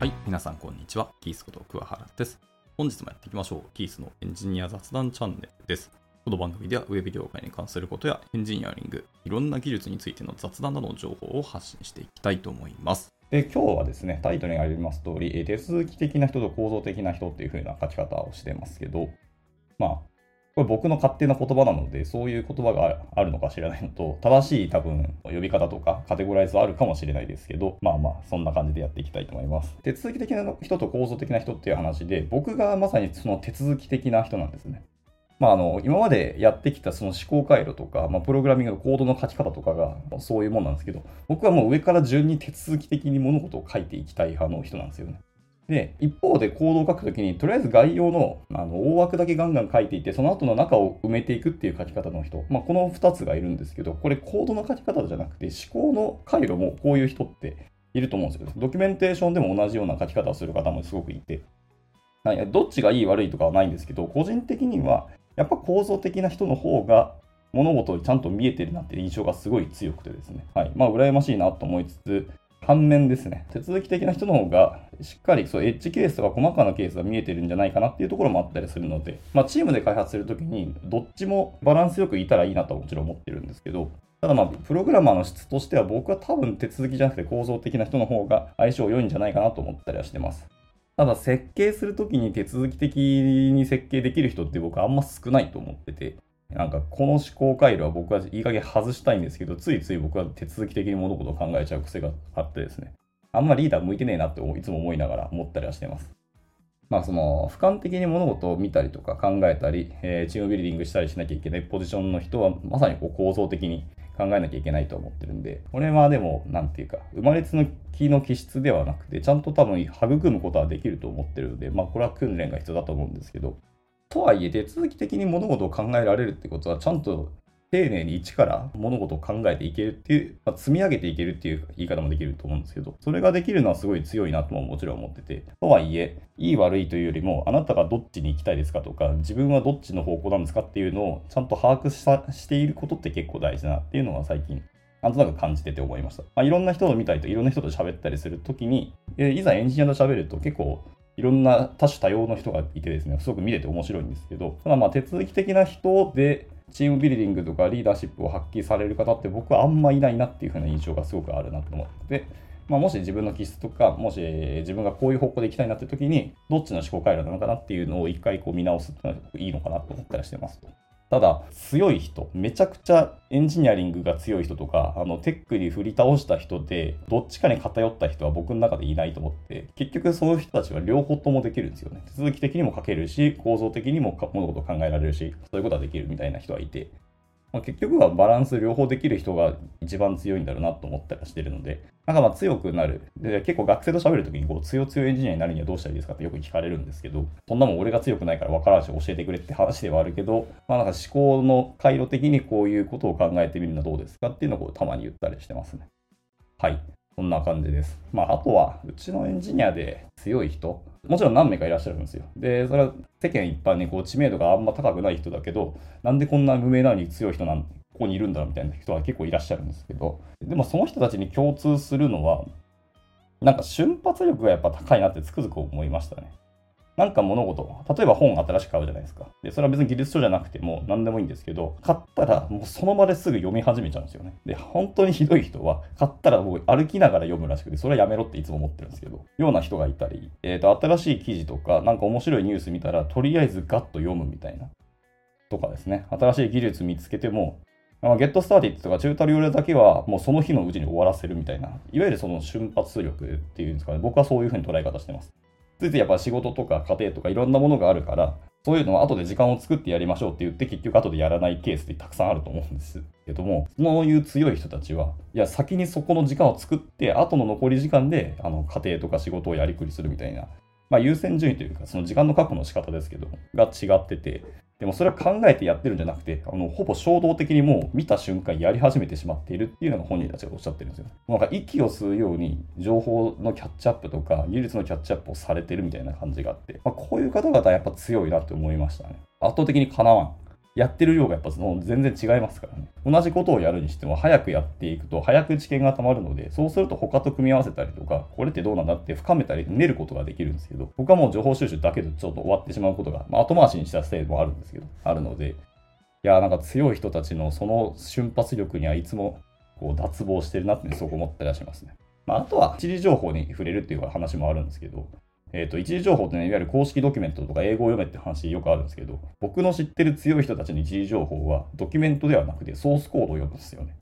はい、皆さんこんにちは。キースこと桑原です。本日もやっていきましょう。キースのエンジニア雑談チャンネルです。この番組ではウェブ業界に関することやエンジニアリング、いろんな技術についての雑談などの情報を発信していきたいと思います。で今日はですね、タイトルにあります通り、手続き的な人と構造的な人っていう風な書き方をしてますけど、まあ、これ僕の勝手な言葉なので、そういう言葉があるのか知らないのと、正しい多分呼び方とかカテゴライズはあるかもしれないですけど、まあまあ、そんな感じでやっていきたいと思います。手続き的な人と構造的な人っていう話で、僕がまさにその手続き的な人なんですね。まあ、あの今までやってきたその思考回路とか、まあ、プログラミングのコードの書き方とかがそういうもんなんですけど、僕はもう上から順に手続き的に物事を書いていきたい派の人なんですよね。で、一方でコードを書くときに、とりあえず概要のあの大枠だけガンガン書いていって、その後の中を埋めていくっていう書き方の人、まあ、この2つがいるんですけど、これコードの書き方じゃなくて、思考の回路もこういう人っていると思うんですよ。ドキュメンテーションでも同じような書き方をする方もすごくいて、はい、どっちがいい悪いとかはないんですけど、個人的には、やっぱ構造的な人の方が物事をちゃんと見えてるなっていう印象がすごい強くてですね。はい。まあ、羨ましいなと思いつつ、反面ですね、手続き的な人の方がしっかりそうエッジケースとか細かなケースが見えてるんじゃないかなっていうところもあったりするので、まあ、チームで開発するときにどっちもバランスよくいたらいいなとはもちろん思ってるんですけど、ただまあ、プログラマーの質としては僕は多分手続きじゃなくて構造的な人の方が相性良いんじゃないかなと思ったりはしてます。ただ設計するときに手続き的に設計できる人って僕はあんま少ないと思ってて、なんかこの思考回路は僕はいい加減外したいんですけど、ついつい僕は手続き的に物事を考えちゃう癖があってですね、あんまリーダー向いてねえなっていつも思いながら思ったりはしてます。まあその俯瞰的に物事を見たりとか考えたり、えーチームビルディングしたりしなきゃいけないポジションの人はまさにこう構造的に考えなきゃいけないと思ってるんで、これはでも、なんていうか、生まれつの木の気質ではなくて、ちゃんと多分育むことはできると思ってるので、まあこれは訓練が必要だと思うんですけど、とはいえ手続き的に物事を考えられるってことは、ちゃんと丁寧に一から物事を考えていけるっていう、まあ、積み上げていけるっていう言い方もできると思うんですけど、それができるのはすごい強いなとももちろん思ってて、とはいえ、いい悪いというよりも、あなたがどっちに行きたいですかとか、自分はどっちの方向なんですかっていうのをちゃんと把握したしていることって結構大事だなっていうのは最近、なんとなく感じてて思いました。まあ、いろんな人を見たりといろんな人と喋ったりするときに、えいざエンジニアと喋ると結構いろんな多種多様の人がいてですね、すごく見れて面白いんですけど、ただまあ手続き的な人でチームビルディングとかリーダーシップを発揮される方って僕はあんまいないなっていう風な印象がすごくあるなと思ってて、まあ、もし自分の気質とか、もし自分がこういう方向で行きたいなって時に、どっちの思考回路なのかなっていうのを一回こう見直すっていうのはいいのかなと思ったりしてます。ただ、強い人、めちゃくちゃエンジニアリングが強い人とか、あのテックに振り倒した人で、どっちかに偏った人は僕の中でいないと思って、結局その人たちは両方ともできるんですよね。手続き的にも書けるし、構造的にも物事を考えられるし、そういうことはできるみたいな人はいて、まあ、結局はバランス両方できる人が一番強いんだろうなと思ったりしてるので、なんかまあ強くなる。で、結構学生と喋るときにこう強強エンジニアになるにはどうしたらいいですかってよく聞かれるんですけど、そんなもん俺が強くないから分からんし教えてくれって話ではあるけど、まあなんか思考の回路的にこういうことを考えてみるのはどうですかっていうのをたまに言ったりしてますね。はい。そんな感じです。まあ、あとは、うちのエンジニアで強い人、もちろん何名かいらっしゃるんですよ。で、それは世間一般にこう知名度があんま高くない人だけど、なんでこんな無名なのに強い人なんここにいるんだろうみたいな人は結構いらっしゃるんですけど、でもその人たちに共通するのは、なんか瞬発力がやっぱ高いなってつくづく思いましたね。なんか物事、例えば本新しく買うじゃないですか。で、それは別に技術書じゃなくても何でもいいんですけど、買ったらもうその場ですぐ読み始めちゃうんですよね。で、本当にひどい人は、買ったらもう歩きながら読むらしくて、それはやめろっていつも思ってるんですけど、ような人がいたり、えっ、と、新しい記事とか、なんか面白いニュース見たら、とりあえずガッと読むみたいな。とかですね。新しい技術見つけても、まゲットスターティッドとかチュートリアルだけはもうその日のうちに終わらせるみたいな、いわゆるその瞬発力っていうんですかね、僕はそういうふうに捉え方してます。ついついやっぱ仕事とか家庭とかいろんなものがあるから、そういうのは後で時間を作ってやりましょうって言って結局後でやらないケースってたくさんあると思うんですけども、そういう強い人たちは、いや先にそこの時間を作って、後の残り時間であの家庭とか仕事をやりくりするみたいな、まあ優先順位というか、その時間の確保の仕方ですけど、が違ってて、でもそれは考えてやってるんじゃなくて、あのほぼ衝動的にもう見た瞬間やり始めてしまっているっていうのが本人たちがおっしゃってるんですよ。なんか息を吸うように情報のキャッチアップとか技術のキャッチアップをされてるみたいな感じがあって、まあ、こういう方々はやっぱ強いなって思いましたね。圧倒的にかなわん。やってる量がやっぱその全然違いますからね。同じことをやるにしても早くやっていくと早く知見が溜まるので、そうすると他と組み合わせたりとか、これってどうなんだって深めたり練ることができるんですけど、僕はも情報収集だけでちょっと終わってしまうことが、まあ、後回しにしたせいもあるんですけど、あるので、いや、なんか強い人たちのその瞬発力にはいつもこう脱帽してるなってそう思ったりはしますね。まあ、あとは一時情報に触れるっていう話もあるんですけど、えっ、ー、と、一時情報ってね、いわゆる公式ドキュメントとか英語を読めって話よくあるんですけど、僕の知ってる強い人たちの一時情報はドキュメントではなくてソースコードを読むんですよね。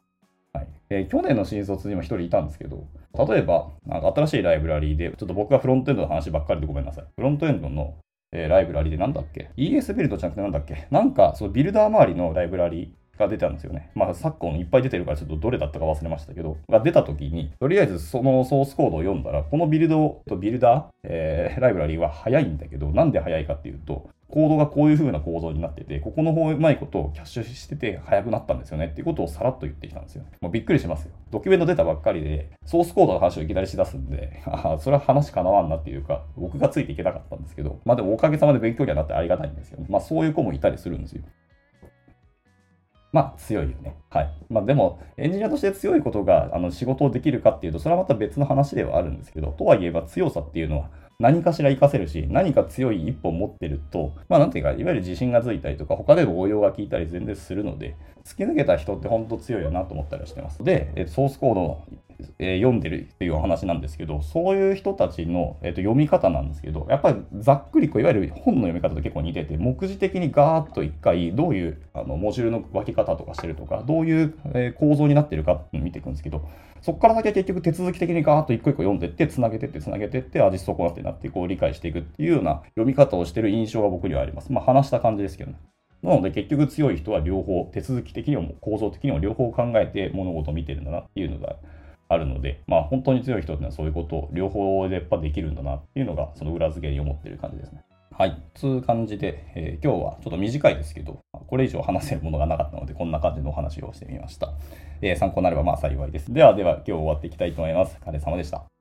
はいえー、去年の新卒にも一人いたんですけど、例えば、なんか新しいライブラリーで、ちょっと僕がフロントエンドの話ばっかりでごめんなさい。フロントエンドの、えー、ライブラリーでなんだっけ ?ES ビルドじゃなくてなんだっけ？なんか、そのビルダー周りのライブラリー、が出たんですよね。まあ、昨今いっぱい出てるからちょっとどれだったか忘れましたけど、が出た時に、とりあえずそのソースコードを読んだら、このビルドとビルダー、えー、ライブラリーは早いんだけど、なんで早いかっていうと、コードがこういう風な構造になってて、ここの方うまいことをキャッシュしてて早くなったんですよねっていうことをさらっと言ってきたんですよ。もうびっくりしますよ。ドキュメント出たばっかりで、ソースコードの話をいきなりしだすんで、ああ、それは話かなわんなっていうか、僕がついていけなかったんですけど、まあでもおかげさまで勉強にはなってありがたいんですよ。まあそういう子もいたりするんですよ。まあ強いよね。はい。まあでも、エンジニアとして強いことがあの仕事をできるかっていうと、それはまた別の話ではあるんですけど、とはいえば強さっていうのは何かしら活かせるし、何か強い一歩持ってると、まあなんていうか、いわゆる自信がついたりとか、他でも応用が効いたり全然するので、突き抜けた人って本当強いよなと思ったりしてます。で、ソースコードのえー、読んでるっていうお話なんですけど、そういう人たちの、えーと、読み方なんですけど、やっぱりざっくりこういわゆる本の読み方と結構似てて、目次的にガーッと一回どういうあのモジュールの分け方とかしてるとか、どういう、えー、構造になってるかって見ていくんですけど、そこから先は結局手続き的にガーッと一個一個読んでって、つなげてって、つなげてって、味そこなってなってこう理解していくっていうような読み方をしてる印象が僕にはあります。まあ話した感じですけどね。なので結局強い人は両方、手続き的にも構造的にも両方考えて物事を見てるんだなっていうのがあるので、まあ本当に強い人っていうのはそういうことを両方でやっぱできるんだなっていうのがその裏付けに思ってる感じですね。はい。つう感じで、えー、今日はちょっと短いですけど、これ以上話せるものがなかったので、こんな感じのお話をしてみました。えー、参考になればまあ幸いです。ではでは今日終わっていきたいと思います。お疲れ様でした。